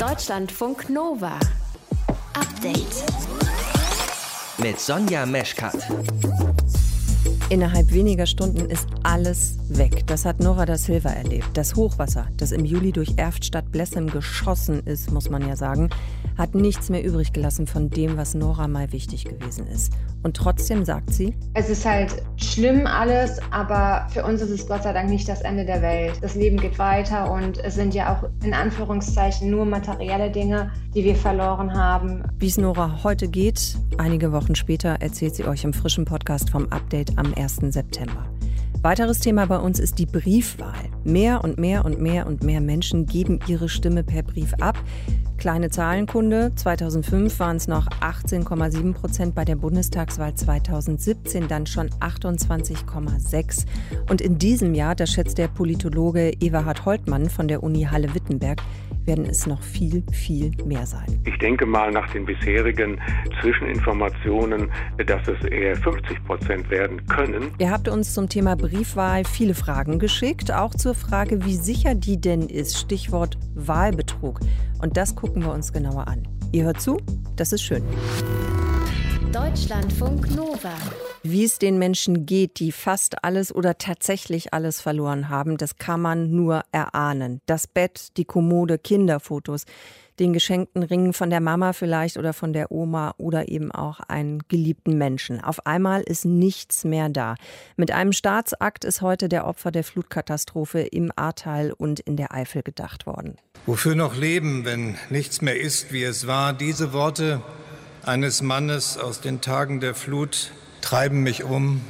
Deutschlandfunk Nova. Update. Mit Sonja Meschkat. Innerhalb weniger Stunden ist alles weg. Das hat Nora da Silva erlebt. Das Hochwasser, das im Juli durch Erftstadt Blessem geschossen ist, muss man ja sagen, hat nichts mehr übrig gelassen von dem, was Nora mal wichtig gewesen ist. Und trotzdem sagt sie, es ist halt schlimm alles, aber für uns ist es Gott sei Dank nicht das Ende der Welt. Das Leben geht weiter und es sind ja auch in Anführungszeichen nur materielle Dinge, die wir verloren haben. Wie es Nora heute geht, einige Wochen später erzählt sie euch im frischen Podcast vom Update am 1. September. Weiteres Thema bei uns ist die Briefwahl. Mehr und mehr und mehr und mehr Menschen geben ihre Stimme per Brief ab. Kleine Zahlenkunde. 2005 waren es noch 18,7 Prozent, bei der Bundestagswahl 2017 dann schon 28,6. Und in diesem Jahr, das schätzt der Politologe Everhard Holtmann von der Uni Halle-Wittenberg, werden es noch viel, viel mehr sein. Ich denke mal nach den bisherigen Zwischeninformationen, dass es eher 50 Prozent werden können. Ihr habt uns zum Thema Briefwahl viele Fragen geschickt, auch zur Frage, wie sicher die denn ist. Stichwort Wahlbetrug. Und das gucken wir uns genauer an. Ihr hört zu, das ist schön. Deutschlandfunk Nova. Wie es den Menschen geht, die fast alles oder tatsächlich alles verloren haben, das kann man nur erahnen. Das Bett, die Kommode, Kinderfotos, den geschenkten Ring von der Mama vielleicht oder von der Oma oder eben auch einen geliebten Menschen. Auf einmal ist nichts mehr da. Mit einem Staatsakt ist heute der Opfer der Flutkatastrophe im Ahrtal und in der Eifel gedacht worden. Wofür noch leben, wenn nichts mehr ist, wie es war? Diese Worte eines Mannes aus den Tagen der Flut treiben mich um.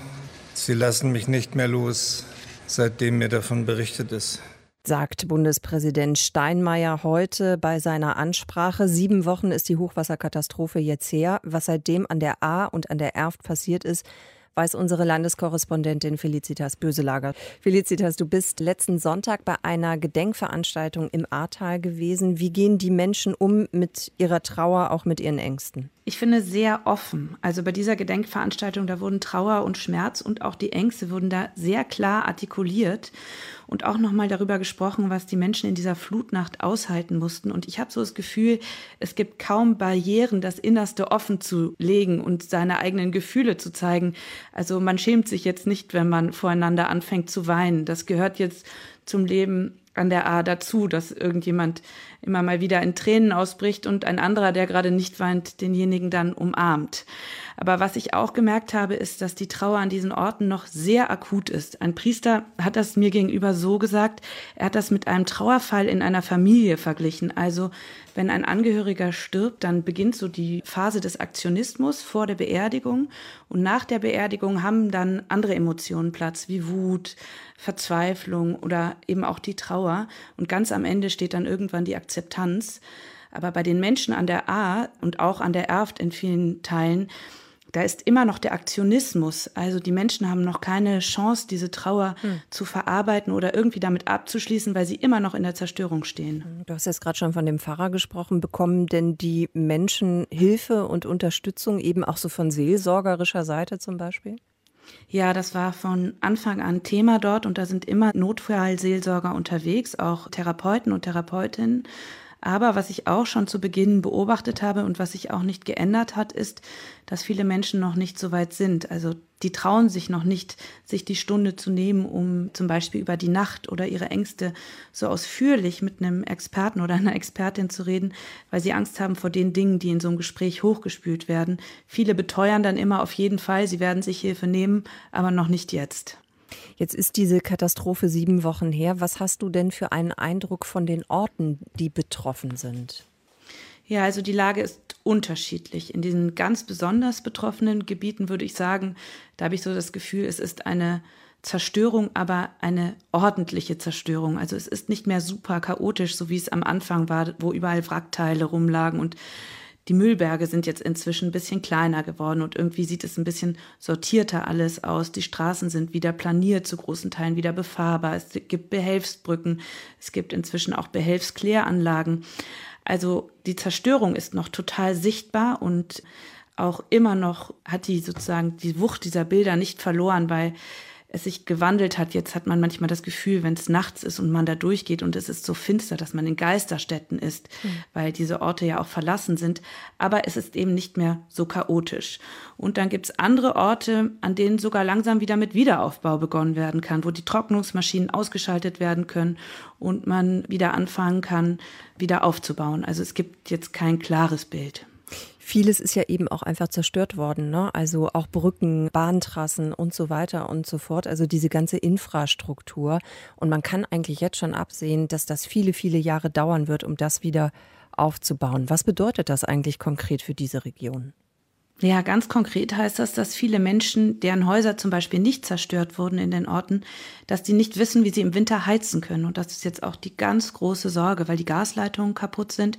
Sie lassen mich nicht mehr los, seitdem mir davon berichtet ist sagt Bundespräsident Steinmeier heute bei seiner Ansprache. Sieben Wochen ist die Hochwasserkatastrophe jetzt her. Was seitdem an der A und an der Erft passiert ist, weiß unsere Landeskorrespondentin Felicitas Böselager. Felicitas, du bist letzten Sonntag bei einer Gedenkveranstaltung im Ahrtal gewesen. Wie gehen die Menschen um mit ihrer Trauer, auch mit ihren Ängsten? Ich finde sehr offen. Also bei dieser Gedenkveranstaltung, da wurden Trauer und Schmerz und auch die Ängste wurden da sehr klar artikuliert und auch nochmal darüber gesprochen, was die Menschen in dieser Flutnacht aushalten mussten. Und ich habe so das Gefühl, es gibt kaum Barrieren, das Innerste offen zu legen und seine eigenen Gefühle zu zeigen. Also man schämt sich jetzt nicht, wenn man voreinander anfängt zu weinen. Das gehört jetzt zum Leben an der A dazu, dass irgendjemand immer mal wieder in Tränen ausbricht und ein anderer, der gerade nicht weint, denjenigen dann umarmt. Aber was ich auch gemerkt habe, ist, dass die Trauer an diesen Orten noch sehr akut ist. Ein Priester hat das mir gegenüber so gesagt, er hat das mit einem Trauerfall in einer Familie verglichen. Also wenn ein Angehöriger stirbt, dann beginnt so die Phase des Aktionismus vor der Beerdigung und nach der Beerdigung haben dann andere Emotionen Platz, wie Wut, Verzweiflung oder eben auch die Trauer. Und ganz am Ende steht dann irgendwann die Akzeptanz. Aber bei den Menschen an der A und auch an der Erft in vielen Teilen, da ist immer noch der Aktionismus. Also die Menschen haben noch keine Chance, diese Trauer hm. zu verarbeiten oder irgendwie damit abzuschließen, weil sie immer noch in der Zerstörung stehen. Hm, du hast jetzt gerade schon von dem Pfarrer gesprochen. Bekommen denn die Menschen Hilfe und Unterstützung eben auch so von seelsorgerischer Seite zum Beispiel? Ja, das war von Anfang an Thema dort und da sind immer Notfallseelsorger unterwegs, auch Therapeuten und Therapeutinnen. Aber was ich auch schon zu Beginn beobachtet habe und was sich auch nicht geändert hat, ist, dass viele Menschen noch nicht so weit sind. Also die trauen sich noch nicht, sich die Stunde zu nehmen, um zum Beispiel über die Nacht oder ihre Ängste so ausführlich mit einem Experten oder einer Expertin zu reden, weil sie Angst haben vor den Dingen, die in so einem Gespräch hochgespült werden. Viele beteuern dann immer auf jeden Fall, sie werden sich Hilfe nehmen, aber noch nicht jetzt. Jetzt ist diese Katastrophe sieben Wochen her. Was hast du denn für einen Eindruck von den Orten, die betroffen sind? Ja, also die Lage ist unterschiedlich. In diesen ganz besonders betroffenen Gebieten würde ich sagen, da habe ich so das Gefühl, es ist eine Zerstörung, aber eine ordentliche Zerstörung. Also es ist nicht mehr super chaotisch, so wie es am Anfang war, wo überall Wrackteile rumlagen und die Müllberge sind jetzt inzwischen ein bisschen kleiner geworden und irgendwie sieht es ein bisschen sortierter alles aus. Die Straßen sind wieder planiert, zu großen Teilen wieder befahrbar. Es gibt Behelfsbrücken. Es gibt inzwischen auch Behelfskläranlagen. Also die Zerstörung ist noch total sichtbar und auch immer noch hat die sozusagen die Wucht dieser Bilder nicht verloren, weil es sich gewandelt hat. Jetzt hat man manchmal das Gefühl, wenn es nachts ist und man da durchgeht und es ist so finster, dass man in Geisterstätten ist, mhm. weil diese Orte ja auch verlassen sind. Aber es ist eben nicht mehr so chaotisch. Und dann gibt es andere Orte, an denen sogar langsam wieder mit Wiederaufbau begonnen werden kann, wo die Trocknungsmaschinen ausgeschaltet werden können und man wieder anfangen kann, wieder aufzubauen. Also es gibt jetzt kein klares Bild. Vieles ist ja eben auch einfach zerstört worden, ne? Also auch Brücken, Bahntrassen und so weiter und so fort. Also diese ganze Infrastruktur. Und man kann eigentlich jetzt schon absehen, dass das viele, viele Jahre dauern wird, um das wieder aufzubauen. Was bedeutet das eigentlich konkret für diese Region? Ja, ganz konkret heißt das, dass viele Menschen, deren Häuser zum Beispiel nicht zerstört wurden in den Orten, dass die nicht wissen, wie sie im Winter heizen können. Und das ist jetzt auch die ganz große Sorge, weil die Gasleitungen kaputt sind.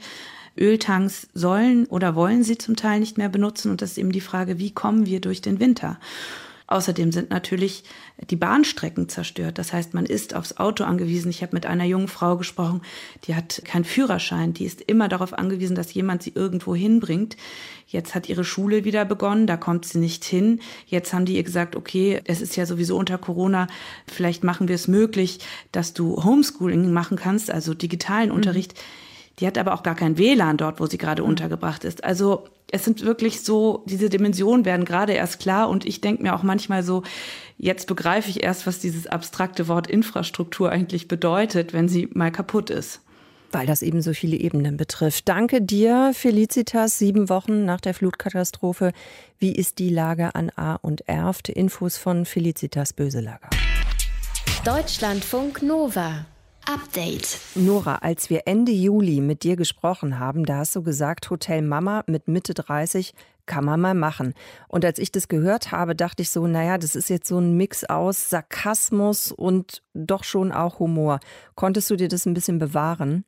Öltanks sollen oder wollen sie zum Teil nicht mehr benutzen. Und das ist eben die Frage, wie kommen wir durch den Winter? Außerdem sind natürlich die Bahnstrecken zerstört. Das heißt, man ist aufs Auto angewiesen. Ich habe mit einer jungen Frau gesprochen, die hat keinen Führerschein. Die ist immer darauf angewiesen, dass jemand sie irgendwo hinbringt. Jetzt hat ihre Schule wieder begonnen, da kommt sie nicht hin. Jetzt haben die ihr gesagt, okay, es ist ja sowieso unter Corona, vielleicht machen wir es möglich, dass du Homeschooling machen kannst, also digitalen mhm. Unterricht. Die hat aber auch gar kein WLAN dort, wo sie gerade mhm. untergebracht ist. Also es sind wirklich so, diese Dimensionen werden gerade erst klar und ich denke mir auch manchmal so, jetzt begreife ich erst, was dieses abstrakte Wort Infrastruktur eigentlich bedeutet, wenn sie mal kaputt ist. Weil das eben so viele Ebenen betrifft. Danke dir, Felicitas. Sieben Wochen nach der Flutkatastrophe. Wie ist die Lage an A und Erft? Infos von Felicitas Böselager. Deutschlandfunk Nova. Update. Nora, als wir Ende Juli mit dir gesprochen haben, da hast du gesagt, Hotel Mama mit Mitte 30 kann man mal machen. Und als ich das gehört habe, dachte ich so, naja, das ist jetzt so ein Mix aus Sarkasmus und doch schon auch Humor. Konntest du dir das ein bisschen bewahren?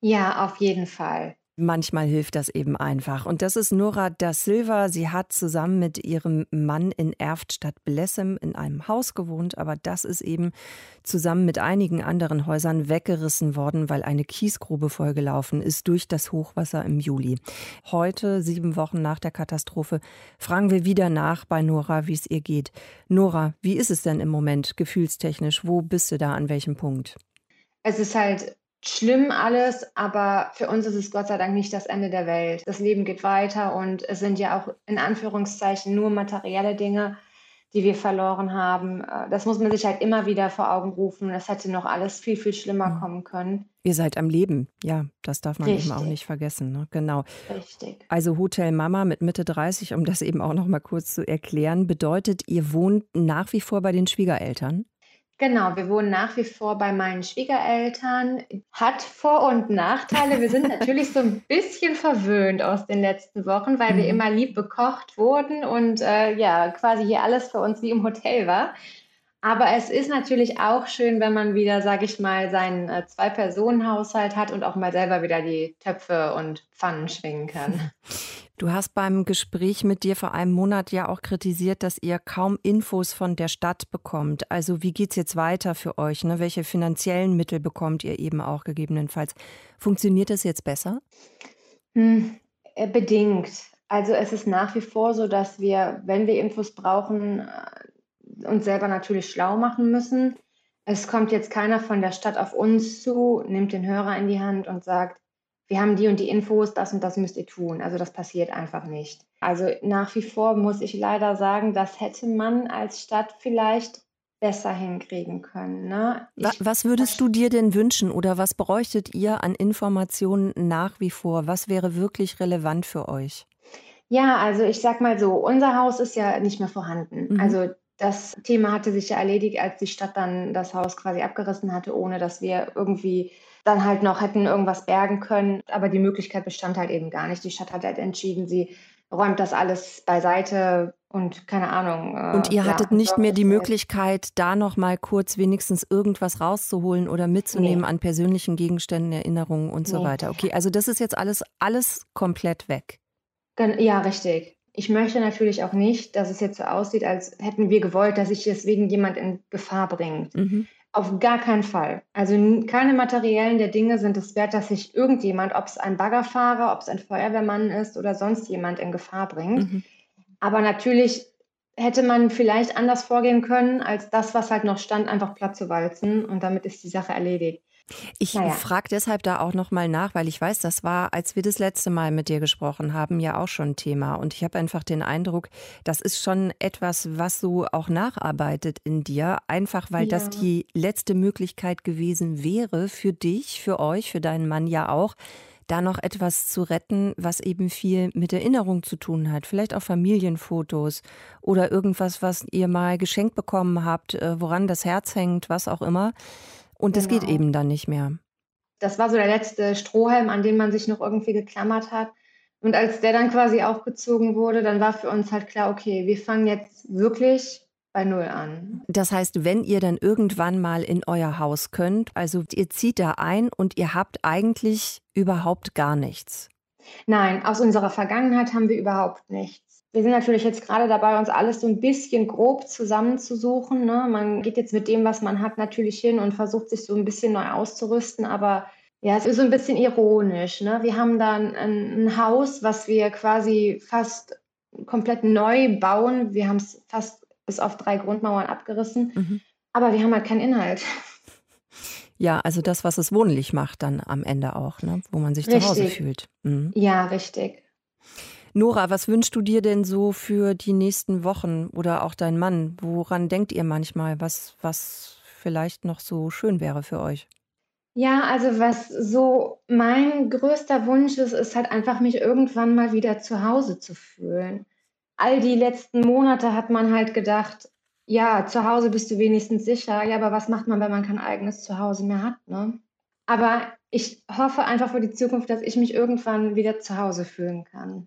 Ja, auf jeden Fall. Manchmal hilft das eben einfach. Und das ist Nora da Silva. Sie hat zusammen mit ihrem Mann in Erftstadt Blessem in einem Haus gewohnt, aber das ist eben zusammen mit einigen anderen Häusern weggerissen worden, weil eine Kiesgrube vollgelaufen ist durch das Hochwasser im Juli. Heute, sieben Wochen nach der Katastrophe, fragen wir wieder nach bei Nora, wie es ihr geht. Nora, wie ist es denn im Moment gefühlstechnisch? Wo bist du da an welchem Punkt? Es ist halt schlimm alles, aber für uns ist es Gott sei Dank nicht das Ende der Welt. Das Leben geht weiter und es sind ja auch in Anführungszeichen nur materielle Dinge, die wir verloren haben. Äh, das muss man sich halt immer wieder vor Augen rufen. Das hätte noch alles viel, viel schlimmer mhm. kommen können. Ihr seid am Leben, ja, das darf man Richtig. eben auch nicht vergessen. Ne? Genau. Richtig. Also Hotel Mama mit Mitte 30, um das eben auch noch mal kurz zu erklären, bedeutet, ihr wohnt nach wie vor bei den Schwiegereltern? Genau, wir wohnen nach wie vor bei meinen Schwiegereltern. Hat Vor- und Nachteile. Wir sind natürlich so ein bisschen verwöhnt aus den letzten Wochen, weil wir mhm. immer lieb bekocht wurden und äh, ja, quasi hier alles für uns wie im Hotel war. Aber es ist natürlich auch schön, wenn man wieder, sage ich mal, seinen äh, Zwei-Personen-Haushalt hat und auch mal selber wieder die Töpfe und Pfannen schwingen kann. Du hast beim Gespräch mit dir vor einem Monat ja auch kritisiert, dass ihr kaum Infos von der Stadt bekommt. Also wie geht es jetzt weiter für euch? Ne? Welche finanziellen Mittel bekommt ihr eben auch gegebenenfalls? Funktioniert das jetzt besser? Hm, äh, bedingt. Also es ist nach wie vor so, dass wir, wenn wir Infos brauchen, äh, uns selber natürlich schlau machen müssen. Es kommt jetzt keiner von der Stadt auf uns zu, nimmt den Hörer in die Hand und sagt, wir haben die und die Infos, das und das müsst ihr tun. Also das passiert einfach nicht. Also nach wie vor muss ich leider sagen, das hätte man als Stadt vielleicht besser hinkriegen können. Ne? Ich, was würdest du dir denn wünschen oder was bräuchtet ihr an Informationen nach wie vor? Was wäre wirklich relevant für euch? Ja, also ich sag mal so, unser Haus ist ja nicht mehr vorhanden. Mhm. Also das Thema hatte sich ja erledigt, als die Stadt dann das Haus quasi abgerissen hatte, ohne dass wir irgendwie dann halt noch hätten irgendwas bergen können. Aber die Möglichkeit bestand halt eben gar nicht. Die Stadt hat halt entschieden, sie räumt das alles beiseite und keine Ahnung. Äh, und ihr ja, hattet nicht mehr die Möglichkeit, da noch mal kurz wenigstens irgendwas rauszuholen oder mitzunehmen nee. an persönlichen Gegenständen, Erinnerungen und so nee. weiter. Okay, also das ist jetzt alles, alles komplett weg. Ja, richtig. Ich möchte natürlich auch nicht, dass es jetzt so aussieht, als hätten wir gewollt, dass sich deswegen jemand in Gefahr bringt. Mhm. Auf gar keinen Fall. Also keine materiellen der Dinge sind es wert, dass sich irgendjemand, ob es ein Baggerfahrer, ob es ein Feuerwehrmann ist oder sonst jemand in Gefahr bringt. Mhm. Aber natürlich hätte man vielleicht anders vorgehen können, als das, was halt noch stand, einfach platt zu walzen. Und damit ist die Sache erledigt. Ich naja. frage deshalb da auch nochmal nach, weil ich weiß, das war, als wir das letzte Mal mit dir gesprochen haben, ja auch schon Thema. Und ich habe einfach den Eindruck, das ist schon etwas, was so auch nacharbeitet in dir, einfach weil ja. das die letzte Möglichkeit gewesen wäre für dich, für euch, für deinen Mann ja auch, da noch etwas zu retten, was eben viel mit Erinnerung zu tun hat. Vielleicht auch Familienfotos oder irgendwas, was ihr mal geschenkt bekommen habt, äh, woran das Herz hängt, was auch immer. Und genau. das geht genau. eben dann nicht mehr. Das war so der letzte Strohhalm, an den man sich noch irgendwie geklammert hat. Und als der dann quasi aufgezogen wurde, dann war für uns halt klar, okay, wir fangen jetzt wirklich bei Null an. Das heißt, wenn ihr dann irgendwann mal in euer Haus könnt, also ihr zieht da ein und ihr habt eigentlich überhaupt gar nichts. Nein, aus unserer Vergangenheit haben wir überhaupt nichts. Wir sind natürlich jetzt gerade dabei, uns alles so ein bisschen grob zusammenzusuchen. Ne? Man geht jetzt mit dem, was man hat, natürlich hin und versucht sich so ein bisschen neu auszurüsten, aber ja, es ist so ein bisschen ironisch. Ne? Wir haben dann ein, ein Haus, was wir quasi fast komplett neu bauen. Wir haben es fast bis auf drei Grundmauern abgerissen, mhm. aber wir haben halt keinen Inhalt. Ja, also das, was es wohnlich macht, dann am Ende auch, ne? wo man sich richtig. zu Hause fühlt. Mhm. Ja, richtig. Nora, was wünschst du dir denn so für die nächsten Wochen oder auch dein Mann? Woran denkt ihr manchmal, was, was vielleicht noch so schön wäre für euch? Ja, also was so mein größter Wunsch ist, ist halt einfach mich irgendwann mal wieder zu Hause zu fühlen. All die letzten Monate hat man halt gedacht, ja, zu Hause bist du wenigstens sicher. Ja, aber was macht man, wenn man kein eigenes Zuhause mehr hat, ne? Aber ich hoffe einfach für die Zukunft, dass ich mich irgendwann wieder zu Hause fühlen kann.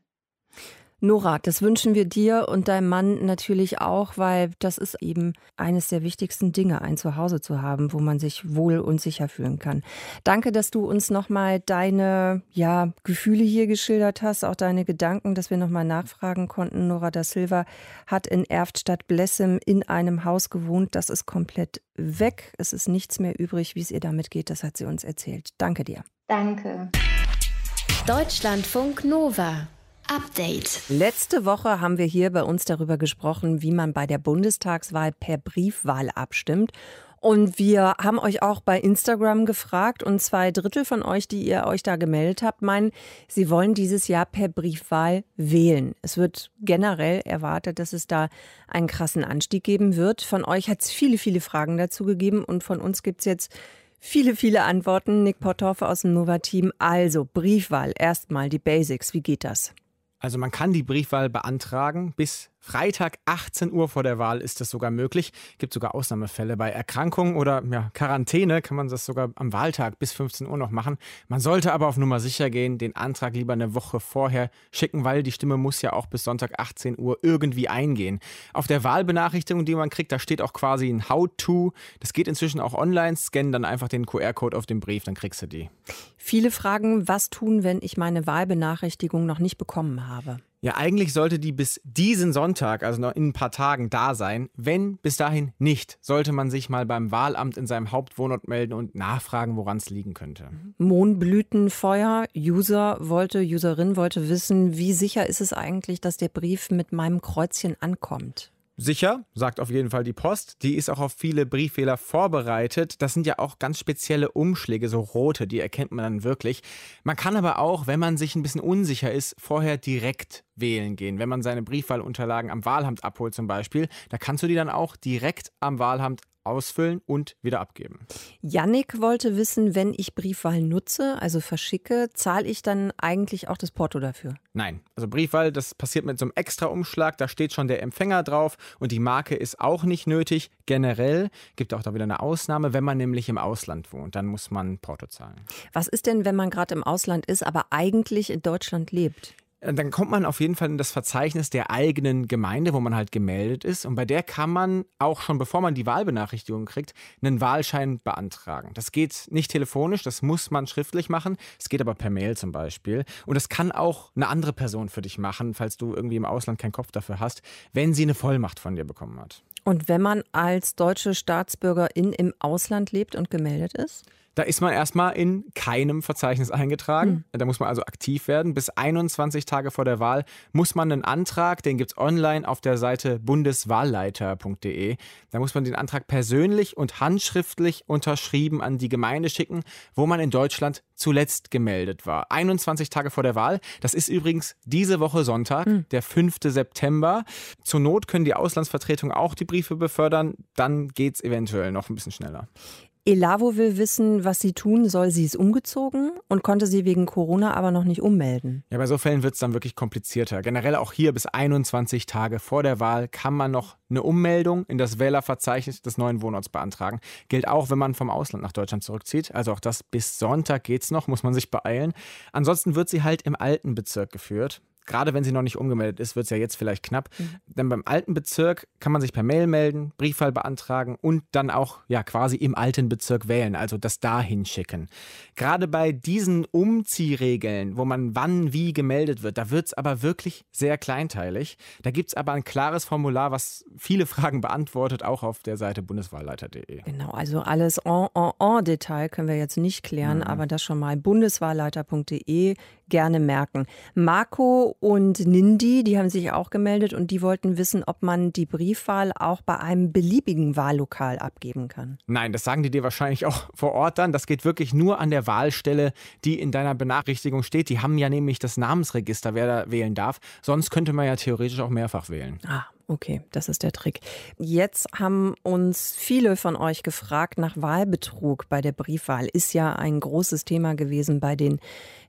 Nora, das wünschen wir dir und deinem Mann natürlich auch, weil das ist eben eines der wichtigsten Dinge, ein Zuhause zu haben, wo man sich wohl und sicher fühlen kann. Danke, dass du uns nochmal deine ja, Gefühle hier geschildert hast, auch deine Gedanken, dass wir nochmal nachfragen konnten. Nora da Silva hat in Erftstadt Blessem in einem Haus gewohnt. Das ist komplett weg. Es ist nichts mehr übrig. Wie es ihr damit geht, das hat sie uns erzählt. Danke dir. Danke. Deutschlandfunk Nova. Update. Letzte Woche haben wir hier bei uns darüber gesprochen, wie man bei der Bundestagswahl per Briefwahl abstimmt. Und wir haben euch auch bei Instagram gefragt und zwei Drittel von euch, die ihr euch da gemeldet habt, meinen, sie wollen dieses Jahr per Briefwahl wählen. Es wird generell erwartet, dass es da einen krassen Anstieg geben wird. Von euch hat es viele, viele Fragen dazu gegeben und von uns gibt es jetzt viele, viele Antworten. Nick Porthoff aus dem Nova-Team. Also Briefwahl, erstmal die Basics. Wie geht das? Also man kann die Briefwahl beantragen bis Freitag 18 Uhr vor der Wahl ist das sogar möglich. Gibt sogar Ausnahmefälle. Bei Erkrankungen oder ja, Quarantäne kann man das sogar am Wahltag bis 15 Uhr noch machen. Man sollte aber auf Nummer sicher gehen, den Antrag lieber eine Woche vorher schicken, weil die Stimme muss ja auch bis Sonntag 18 Uhr irgendwie eingehen. Auf der Wahlbenachrichtigung, die man kriegt, da steht auch quasi ein How-To. Das geht inzwischen auch online. Scan dann einfach den QR-Code auf dem Brief, dann kriegst du die. Viele fragen, was tun, wenn ich meine Wahlbenachrichtigung noch nicht bekommen habe? Ja, eigentlich sollte die bis diesen Sonntag, also noch in ein paar Tagen, da sein. Wenn bis dahin nicht, sollte man sich mal beim Wahlamt in seinem Hauptwohnort melden und nachfragen, woran es liegen könnte. Mohnblütenfeuer. User wollte, Userin wollte wissen, wie sicher ist es eigentlich, dass der Brief mit meinem Kreuzchen ankommt? Sicher, sagt auf jeden Fall die Post. Die ist auch auf viele Brieffehler vorbereitet. Das sind ja auch ganz spezielle Umschläge, so rote, die erkennt man dann wirklich. Man kann aber auch, wenn man sich ein bisschen unsicher ist, vorher direkt wählen gehen. Wenn man seine Briefwahlunterlagen am Wahlamt abholt zum Beispiel, da kannst du die dann auch direkt am Wahlamt ausfüllen und wieder abgeben. Yannick wollte wissen, wenn ich Briefwahl nutze, also verschicke, zahle ich dann eigentlich auch das Porto dafür? Nein, also Briefwahl, das passiert mit so einem extra Umschlag, da steht schon der Empfänger drauf und die Marke ist auch nicht nötig. Generell gibt auch da wieder eine Ausnahme, wenn man nämlich im Ausland wohnt, dann muss man Porto zahlen. Was ist denn, wenn man gerade im Ausland ist, aber eigentlich in Deutschland lebt? Äh, dann kommt man auf jeden Fall in das Verzeichnis der eigenen Gemeinde, wo man halt gemeldet ist. Und bei der kann man auch schon, bevor man die Wahlbenachrichtigung kriegt, einen Wahlschein beantragen. Das geht nicht telefonisch, das muss man schriftlich machen. Es geht aber per Mail zum Beispiel. Und das kann auch eine andere Person für dich machen, falls du irgendwie im Ausland keinen Kopf dafür hast, wenn sie eine Vollmacht von dir bekommen hat. Und wenn man als deutsche Staatsbürgerin im Ausland lebt und gemeldet ist? Da ist man erstmal in keinem Verzeichnis eingetragen. Mhm. Da muss man also aktiv werden. Bis 21 Tage vor der Wahl muss man einen Antrag, den gibt es online auf der Seite bundeswahlleiter.de. Da muss man den Antrag persönlich und handschriftlich unterschrieben an die Gemeinde schicken, wo man in Deutschland zuletzt gemeldet war. 21 Tage vor der Wahl. Das ist übrigens diese Woche Sonntag, mhm. der 5. September. Zur Not können die Auslandsvertretungen auch die Briefe befördern. Dann geht es eventuell noch ein bisschen schneller. Elavo will wissen, was sie tun soll. Sie ist umgezogen und konnte sie wegen Corona aber noch nicht ummelden. Ja, bei so Fällen wird es dann wirklich komplizierter. Generell auch hier bis 21 Tage vor der Wahl kann man noch eine Ummeldung in das Wählerverzeichnis des neuen Wohnorts beantragen. Gilt auch, wenn man vom Ausland nach Deutschland zurückzieht. Also auch das bis Sonntag geht's noch, muss man sich beeilen. Ansonsten wird sie halt im alten Bezirk geführt gerade wenn sie noch nicht umgemeldet ist, wird es ja jetzt vielleicht knapp. Mhm. Denn beim alten Bezirk kann man sich per Mail melden, Briefwahl beantragen und dann auch ja quasi im alten Bezirk wählen, also das dahin schicken. Gerade bei diesen Umziehregeln, wo man wann wie gemeldet wird, da wird es aber wirklich sehr kleinteilig. Da gibt es aber ein klares Formular, was viele Fragen beantwortet, auch auf der Seite bundeswahlleiter.de. Genau, also alles en, en, en Detail können wir jetzt nicht klären, mhm. aber das schon mal bundeswahlleiter.de gerne merken. Marco und Nindi, die haben sich auch gemeldet und die wollten wissen, ob man die Briefwahl auch bei einem beliebigen Wahllokal abgeben kann. Nein, das sagen die dir wahrscheinlich auch vor Ort dann. Das geht wirklich nur an der Wahlstelle, die in deiner Benachrichtigung steht. Die haben ja nämlich das Namensregister, wer da wählen darf. Sonst könnte man ja theoretisch auch mehrfach wählen. Ah, Okay, das ist der Trick. Jetzt haben uns viele von euch gefragt nach Wahlbetrug bei der Briefwahl. Ist ja ein großes Thema gewesen bei den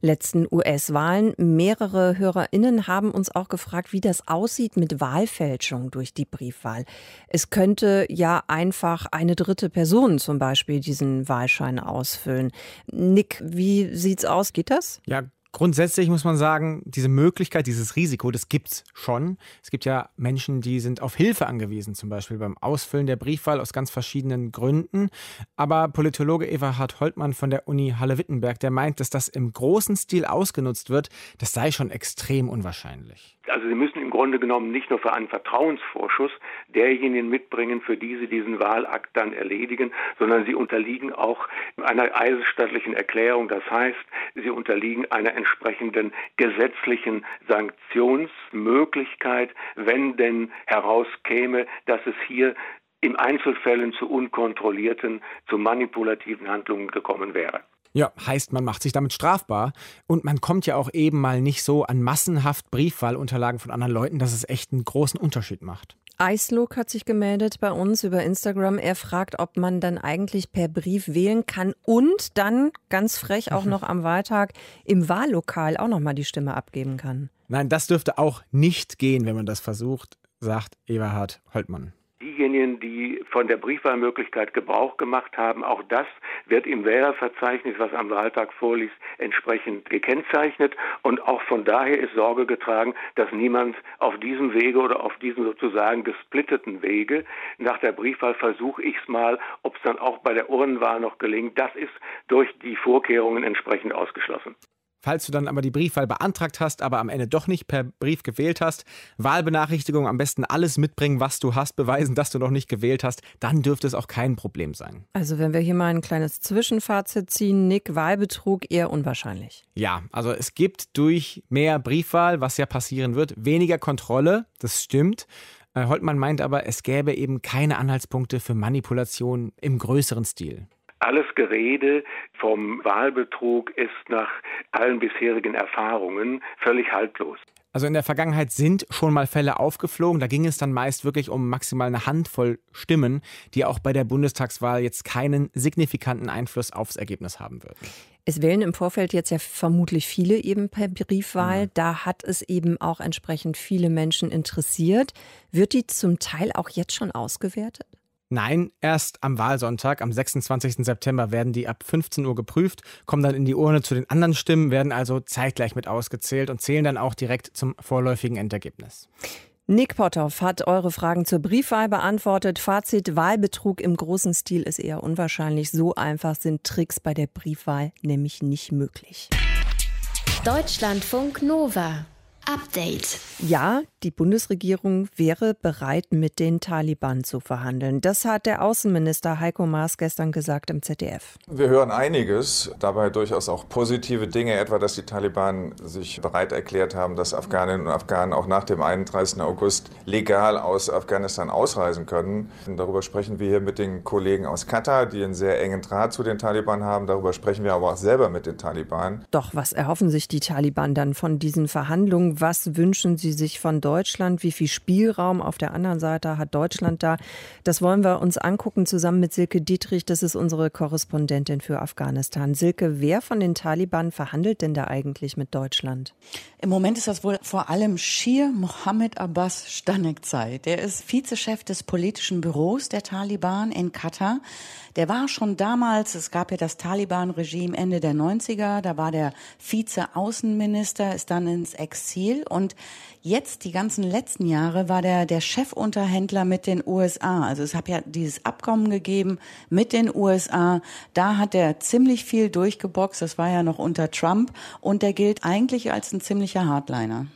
letzten US-Wahlen. Mehrere HörerInnen haben uns auch gefragt, wie das aussieht mit Wahlfälschung durch die Briefwahl. Es könnte ja einfach eine dritte Person zum Beispiel diesen Wahlschein ausfüllen. Nick, wie sieht's aus? Geht das? Ja, Grundsätzlich muss man sagen, diese Möglichkeit, dieses Risiko, das gibt es schon. Es gibt ja Menschen, die sind auf Hilfe angewiesen, zum Beispiel beim Ausfüllen der Briefwahl aus ganz verschiedenen Gründen. Aber Politologe Everhard Holtmann von der Uni Halle-Wittenberg, der meint, dass das im großen Stil ausgenutzt wird, das sei schon extrem unwahrscheinlich. Also Sie müssen im Grunde genommen nicht nur für einen Vertrauensvorschuss derjenigen mitbringen, für die Sie diesen Wahlakt dann erledigen, sondern Sie unterliegen auch einer eidesstattlichen Erklärung. Das heißt, Sie unterliegen einer entsprechenden gesetzlichen Sanktionsmöglichkeit, wenn denn herauskäme, dass es hier in Einzelfällen zu unkontrollierten, zu manipulativen Handlungen gekommen wäre. Ja, heißt, man macht sich damit strafbar und man kommt ja auch eben mal nicht so an massenhaft Briefwahlunterlagen von anderen Leuten, dass es echt einen großen Unterschied macht. Eislook hat sich gemeldet bei uns über Instagram. Er fragt, ob man dann eigentlich per Brief wählen kann und dann ganz frech auch noch am Wahltag im Wahllokal auch noch mal die Stimme abgeben kann. Nein, das dürfte auch nicht gehen, wenn man das versucht, sagt Eberhard Holtmann diejenigen, die von der Briefwahlmöglichkeit Gebrauch gemacht haben, auch das wird im Wählerverzeichnis, was am Wahltag vorliegt, entsprechend gekennzeichnet. Und auch von daher ist Sorge getragen, dass niemand auf diesem Wege oder auf diesem sozusagen gesplitteten Wege nach der Briefwahl versuche ich es mal, ob es dann auch bei der Urnenwahl noch gelingt. Das ist durch die Vorkehrungen entsprechend ausgeschlossen. Falls du dann aber die Briefwahl beantragt hast, aber am Ende doch nicht per Brief gewählt hast, Wahlbenachrichtigung am besten alles mitbringen, was du hast, beweisen, dass du noch nicht gewählt hast, dann dürfte es auch kein Problem sein. Also wenn wir hier mal ein kleines Zwischenfazit ziehen, Nick, Wahlbetrug eher unwahrscheinlich. Ja, also es gibt durch mehr Briefwahl, was ja passieren wird, weniger Kontrolle, das stimmt. Äh, Holtmann meint aber, es gäbe eben keine Anhaltspunkte für Manipulation im größeren Stil. Alles Gerede vom Wahlbetrug ist nach allen bisherigen Erfahrungen völlig haltlos. Also in der Vergangenheit sind schon mal Fälle aufgeflogen. Da ging es dann meist wirklich um maximal eine Handvoll Stimmen, die auch bei der Bundestagswahl jetzt keinen signifikanten Einfluss aufs Ergebnis haben würden. Es wählen im Vorfeld jetzt ja vermutlich viele eben per Briefwahl. Mhm. Da hat es eben auch entsprechend viele Menschen interessiert. Wird die zum Teil auch jetzt schon ausgewertet? Nein, erst am Wahlsonntag, am 26. September, werden die ab 15 Uhr geprüft, kommen dann in die Urne zu den anderen Stimmen, werden also zeitgleich mit ausgezählt und zählen dann auch direkt zum vorläufigen Endergebnis. Nick Potthoff hat eure Fragen zur Briefwahl beantwortet. Fazit: Wahlbetrug im großen Stil ist eher unwahrscheinlich. So einfach sind Tricks bei der Briefwahl nämlich nicht möglich. Deutschlandfunk Nova. Update. Ja, die Bundesregierung wäre bereit, mit den Taliban zu verhandeln. Das hat der Außenminister Heiko Maas gestern gesagt im ZDF. Wir hören einiges, dabei durchaus auch positive Dinge, etwa dass die Taliban sich bereit erklärt haben, dass Afghaninnen und Afghanen auch nach dem 31. August legal aus Afghanistan ausreisen können. Und darüber sprechen wir hier mit den Kollegen aus Katar, die einen sehr engen Draht zu den Taliban haben. Darüber sprechen wir aber auch selber mit den Taliban. Doch was erhoffen sich die Taliban dann von diesen Verhandlungen? Was wünschen Sie sich von Deutschland? Wie viel Spielraum auf der anderen Seite hat Deutschland da? Das wollen wir uns angucken zusammen mit Silke Dietrich. Das ist unsere Korrespondentin für Afghanistan. Silke, wer von den Taliban verhandelt denn da eigentlich mit Deutschland? Im Moment ist das wohl vor allem Shir Mohammed Abbas Stanekzai. Der ist Vizechef des politischen Büros der Taliban in Katar. Der war schon damals, es gab ja das Taliban-Regime Ende der 90er, da war der Vize-Außenminister, ist dann ins Exil und jetzt, die ganzen letzten Jahre, war der der Chefunterhändler mit den USA. Also es hat ja dieses Abkommen gegeben mit den USA. Da hat er ziemlich viel durchgeboxt, das war ja noch unter Trump und der gilt eigentlich als ein ziemlicher Hardliner.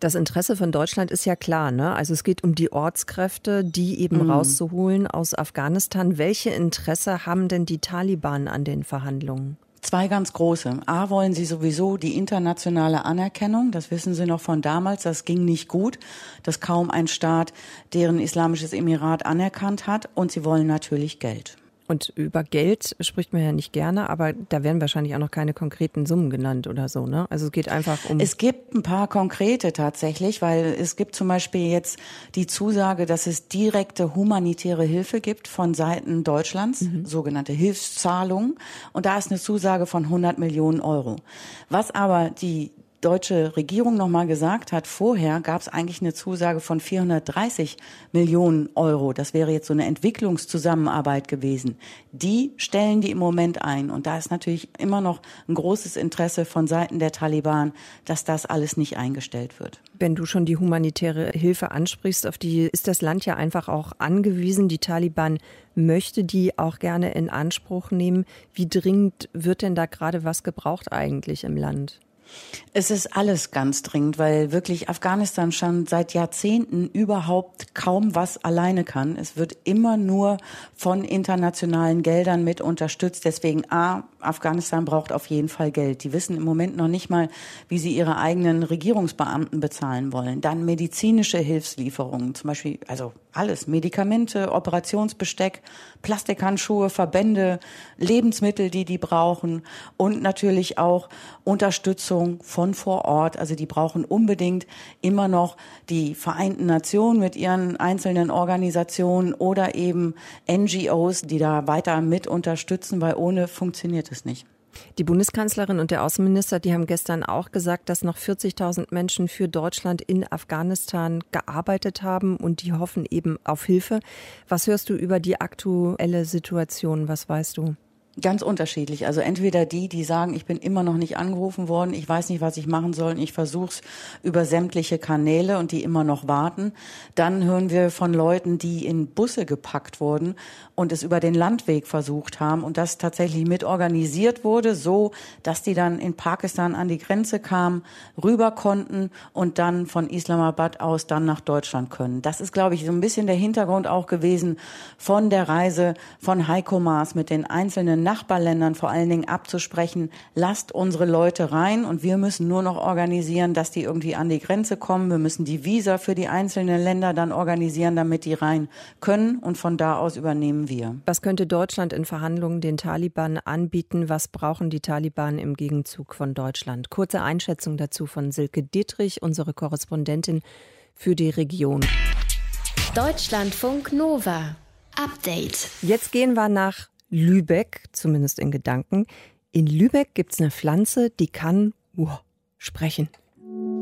Das Interesse von Deutschland ist ja klar, ne? Also es geht um die Ortskräfte, die eben mhm. rauszuholen aus Afghanistan. Welche Interesse haben denn die Taliban an den Verhandlungen? Zwei ganz große. A wollen sie sowieso die internationale Anerkennung. Das wissen sie noch von damals. Das ging nicht gut, dass kaum ein Staat deren islamisches Emirat anerkannt hat. Und sie wollen natürlich Geld. Und über Geld spricht man ja nicht gerne, aber da werden wahrscheinlich auch noch keine konkreten Summen genannt oder so, ne? Also es geht einfach um. Es gibt ein paar konkrete tatsächlich, weil es gibt zum Beispiel jetzt die Zusage, dass es direkte humanitäre Hilfe gibt von Seiten Deutschlands, mhm. sogenannte Hilfszahlungen. Und da ist eine Zusage von 100 Millionen Euro. Was aber die deutsche Regierung noch mal gesagt hat, vorher gab es eigentlich eine Zusage von 430 Millionen Euro. Das wäre jetzt so eine Entwicklungszusammenarbeit gewesen. Die stellen die im Moment ein. Und da ist natürlich immer noch ein großes Interesse von Seiten der Taliban, dass das alles nicht eingestellt wird. Wenn du schon die humanitäre Hilfe ansprichst, auf die ist das Land ja einfach auch angewiesen. Die Taliban möchte die auch gerne in Anspruch nehmen. Wie dringend wird denn da gerade was gebraucht eigentlich im Land? Es ist alles ganz dringend, weil wirklich Afghanistan schon seit Jahrzehnten überhaupt kaum was alleine kann. Es wird immer nur von internationalen Geldern mit unterstützt. Deswegen A, Afghanistan braucht auf jeden Fall Geld. Die wissen im Moment noch nicht mal, wie sie ihre eigenen Regierungsbeamten bezahlen wollen. Dann medizinische Hilfslieferungen, zum Beispiel, also alles, Medikamente, Operationsbesteck, Plastikhandschuhe, Verbände, Lebensmittel, die die brauchen und natürlich auch Unterstützung von vor Ort. Also die brauchen unbedingt immer noch die Vereinten Nationen mit ihren einzelnen Organisationen oder eben NGOs, die da weiter mit unterstützen, weil ohne funktioniert es nicht. Die Bundeskanzlerin und der Außenminister, die haben gestern auch gesagt, dass noch 40.000 Menschen für Deutschland in Afghanistan gearbeitet haben und die hoffen eben auf Hilfe. Was hörst du über die aktuelle Situation? Was weißt du? Ganz unterschiedlich. Also entweder die, die sagen, ich bin immer noch nicht angerufen worden, ich weiß nicht, was ich machen soll, ich versuche es über sämtliche Kanäle und die immer noch warten. Dann hören wir von Leuten, die in Busse gepackt wurden und es über den Landweg versucht haben und das tatsächlich mit organisiert wurde, so dass die dann in Pakistan an die Grenze kamen, rüber konnten und dann von Islamabad aus dann nach Deutschland können. Das ist, glaube ich, so ein bisschen der Hintergrund auch gewesen von der Reise von Heiko Maas mit den einzelnen Nachbarländern vor allen Dingen abzusprechen, lasst unsere Leute rein und wir müssen nur noch organisieren, dass die irgendwie an die Grenze kommen. Wir müssen die Visa für die einzelnen Länder dann organisieren, damit die rein können und von da aus übernehmen wir. Was könnte Deutschland in Verhandlungen den Taliban anbieten? Was brauchen die Taliban im Gegenzug von Deutschland? Kurze Einschätzung dazu von Silke Dietrich, unsere Korrespondentin für die Region. Deutschlandfunk Nova. Update. Jetzt gehen wir nach Lübeck, zumindest in Gedanken. In Lübeck gibt es eine Pflanze, die kann uh, sprechen.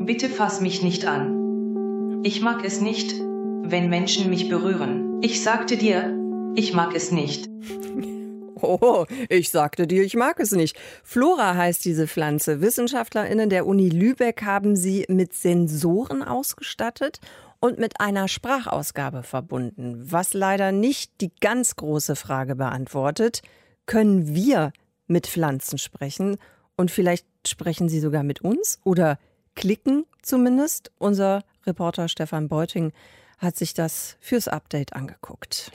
Bitte fass mich nicht an. Ich mag es nicht, wenn Menschen mich berühren. Ich sagte dir, ich mag es nicht. Oh, ich sagte dir, ich mag es nicht. Flora heißt diese Pflanze. WissenschaftlerInnen der Uni Lübeck haben sie mit Sensoren ausgestattet und mit einer Sprachausgabe verbunden, was leider nicht die ganz große Frage beantwortet. Können wir mit Pflanzen sprechen? Und vielleicht sprechen sie sogar mit uns? Oder Klicken zumindest. Unser Reporter Stefan Beuting hat sich das fürs Update angeguckt.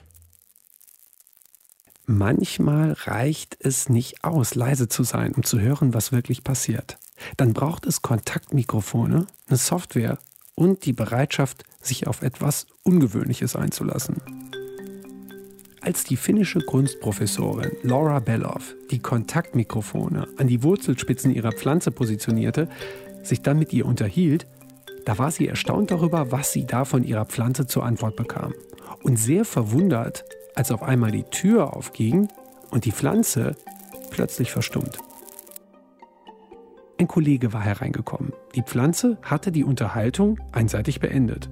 Manchmal reicht es nicht aus, leise zu sein, um zu hören, was wirklich passiert. Dann braucht es Kontaktmikrofone, eine Software und die Bereitschaft, sich auf etwas Ungewöhnliches einzulassen. Als die finnische Kunstprofessorin Laura Belloff die Kontaktmikrofone an die Wurzelspitzen ihrer Pflanze positionierte, sich dann mit ihr unterhielt, da war sie erstaunt darüber, was sie da von ihrer Pflanze zur Antwort bekam. Und sehr verwundert, als auf einmal die Tür aufging und die Pflanze plötzlich verstummt. Ein Kollege war hereingekommen. Die Pflanze hatte die Unterhaltung einseitig beendet.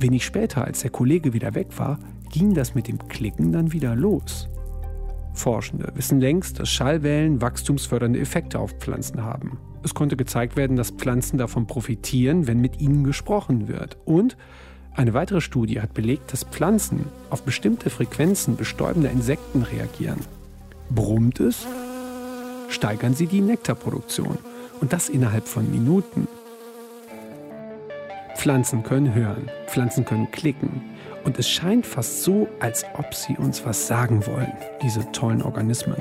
Wenig später, als der Kollege wieder weg war, ging das mit dem Klicken dann wieder los. Forschende wissen längst, dass Schallwellen wachstumsfördernde Effekte auf Pflanzen haben. Es konnte gezeigt werden, dass Pflanzen davon profitieren, wenn mit ihnen gesprochen wird. Und eine weitere Studie hat belegt, dass Pflanzen auf bestimmte Frequenzen bestäubender Insekten reagieren. Brummt es, steigern sie die Nektarproduktion. Und das innerhalb von Minuten. Pflanzen können hören, Pflanzen können klicken. Und es scheint fast so, als ob sie uns was sagen wollen, diese tollen Organismen.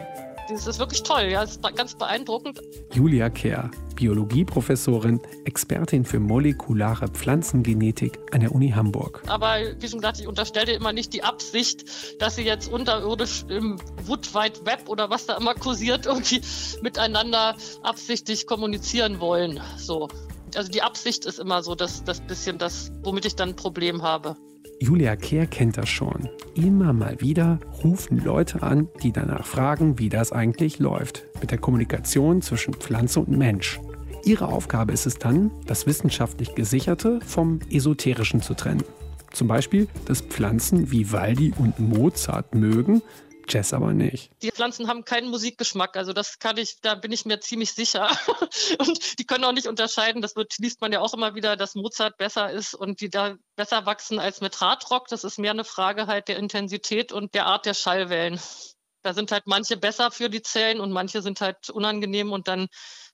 Das ist wirklich toll, ja, das ist ganz beeindruckend. Julia Kehr, Biologieprofessorin, Expertin für molekulare Pflanzengenetik an der Uni Hamburg. Aber wie schon gesagt, ich unterstelle immer nicht die Absicht, dass sie jetzt unterirdisch im Wood Wide Web oder was da immer kursiert, irgendwie miteinander absichtlich kommunizieren wollen. So. Also die Absicht ist immer so, dass das bisschen das, womit ich dann ein Problem habe. Julia Kehr kennt das schon. Immer mal wieder rufen Leute an, die danach fragen, wie das eigentlich läuft mit der Kommunikation zwischen Pflanze und Mensch. Ihre Aufgabe ist es dann, das wissenschaftlich Gesicherte vom Esoterischen zu trennen. Zum Beispiel, dass Pflanzen wie Waldi und Mozart mögen, Jazz aber nicht. Die Pflanzen haben keinen Musikgeschmack, also das kann ich, da bin ich mir ziemlich sicher. und die können auch nicht unterscheiden, das wird, liest man ja auch immer wieder, dass Mozart besser ist und die da besser wachsen als mit Radrock. Das ist mehr eine Frage halt der Intensität und der Art der Schallwellen. Da sind halt manche besser für die Zellen und manche sind halt unangenehm und dann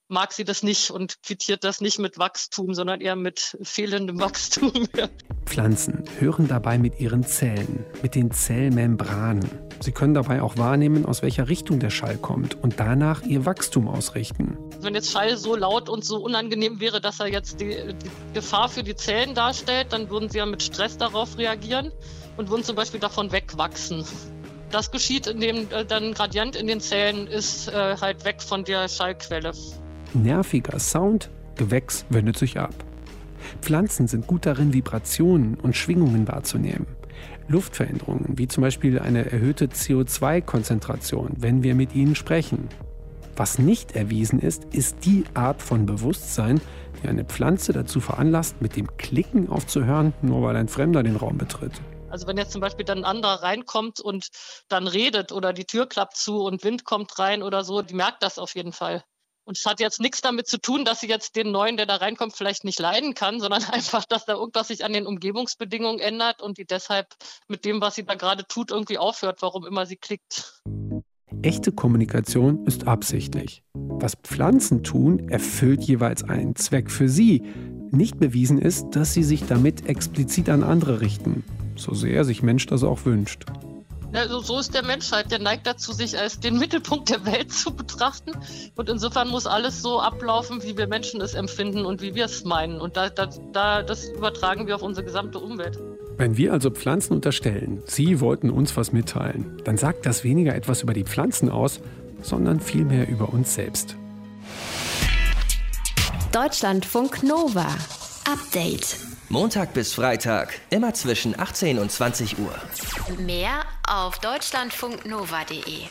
mag sie das nicht und quittiert das nicht mit Wachstum, sondern eher mit fehlendem Wachstum. Pflanzen hören dabei mit ihren Zellen, mit den Zellmembranen. Sie können dabei auch wahrnehmen, aus welcher Richtung der Schall kommt und danach ihr Wachstum ausrichten. Wenn jetzt Schall so laut und so unangenehm wäre, dass er jetzt die, die Gefahr für die Zellen darstellt, dann würden sie ja mit Stress darauf reagieren und würden zum Beispiel davon wegwachsen. Das geschieht, indem äh, dann Gradient in den Zellen ist äh, halt weg von der Schallquelle nerviger Sound, Gewächs wendet sich ab. Pflanzen sind gut darin, Vibrationen und Schwingungen wahrzunehmen. Luftveränderungen, wie zum Beispiel eine erhöhte CO2-Konzentration, wenn wir mit ihnen sprechen. Was nicht erwiesen ist, ist die Art von Bewusstsein, die eine Pflanze dazu veranlasst, mit dem Klicken aufzuhören, nur weil ein Fremder den Raum betritt. Also wenn jetzt zum Beispiel dann ein anderer reinkommt und dann redet oder die Tür klappt zu und Wind kommt rein oder so, die merkt das auf jeden Fall. Und es hat jetzt nichts damit zu tun, dass sie jetzt den neuen, der da reinkommt, vielleicht nicht leiden kann, sondern einfach, dass da irgendwas sich an den Umgebungsbedingungen ändert und die deshalb mit dem, was sie da gerade tut, irgendwie aufhört, warum immer sie klickt. Echte Kommunikation ist absichtlich. Was Pflanzen tun, erfüllt jeweils einen Zweck für sie. Nicht bewiesen ist, dass sie sich damit explizit an andere richten, so sehr sich Mensch das auch wünscht. Also so ist der Mensch halt. Der neigt dazu, sich als den Mittelpunkt der Welt zu betrachten. Und insofern muss alles so ablaufen, wie wir Menschen es empfinden und wie wir es meinen. Und da, da, da, das übertragen wir auf unsere gesamte Umwelt. Wenn wir also Pflanzen unterstellen, sie wollten uns was mitteilen, dann sagt das weniger etwas über die Pflanzen aus, sondern vielmehr über uns selbst. Deutschlandfunk Nova. Update. Montag bis Freitag, immer zwischen 18 und 20 Uhr. Mehr auf deutschlandfunknova.de.